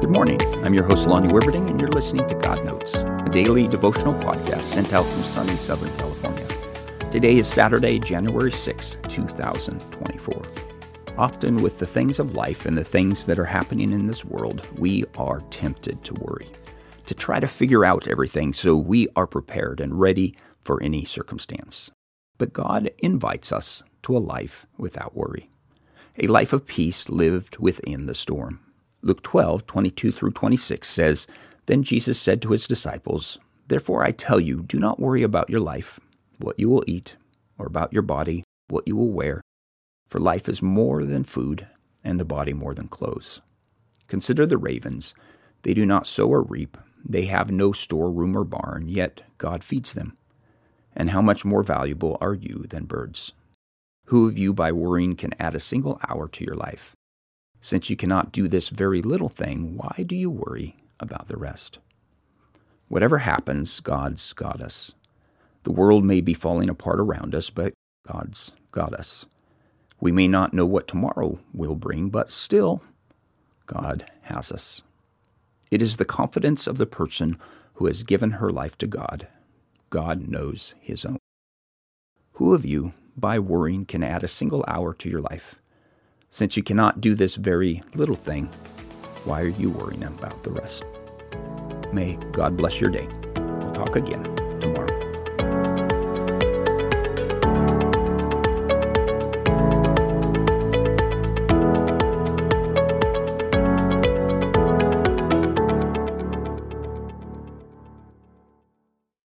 I'm your host, Lonnie Wibberding, and you're listening to God Notes, a daily devotional podcast sent out from sunny Southern California. Today is Saturday, January 6, 2024. Often, with the things of life and the things that are happening in this world, we are tempted to worry, to try to figure out everything so we are prepared and ready for any circumstance. But God invites us to a life without worry, a life of peace lived within the storm. Luke 12, 22 through 26 says, Then Jesus said to his disciples, Therefore I tell you, do not worry about your life, what you will eat, or about your body, what you will wear. For life is more than food, and the body more than clothes. Consider the ravens. They do not sow or reap, they have no storeroom or barn, yet God feeds them. And how much more valuable are you than birds? Who of you by worrying can add a single hour to your life? Since you cannot do this very little thing, why do you worry about the rest? Whatever happens, God's got us. The world may be falling apart around us, but God's got us. We may not know what tomorrow will bring, but still, God has us. It is the confidence of the person who has given her life to God. God knows his own. Who of you, by worrying, can add a single hour to your life? Since you cannot do this very little thing, why are you worrying about the rest? May God bless your day. We'll talk again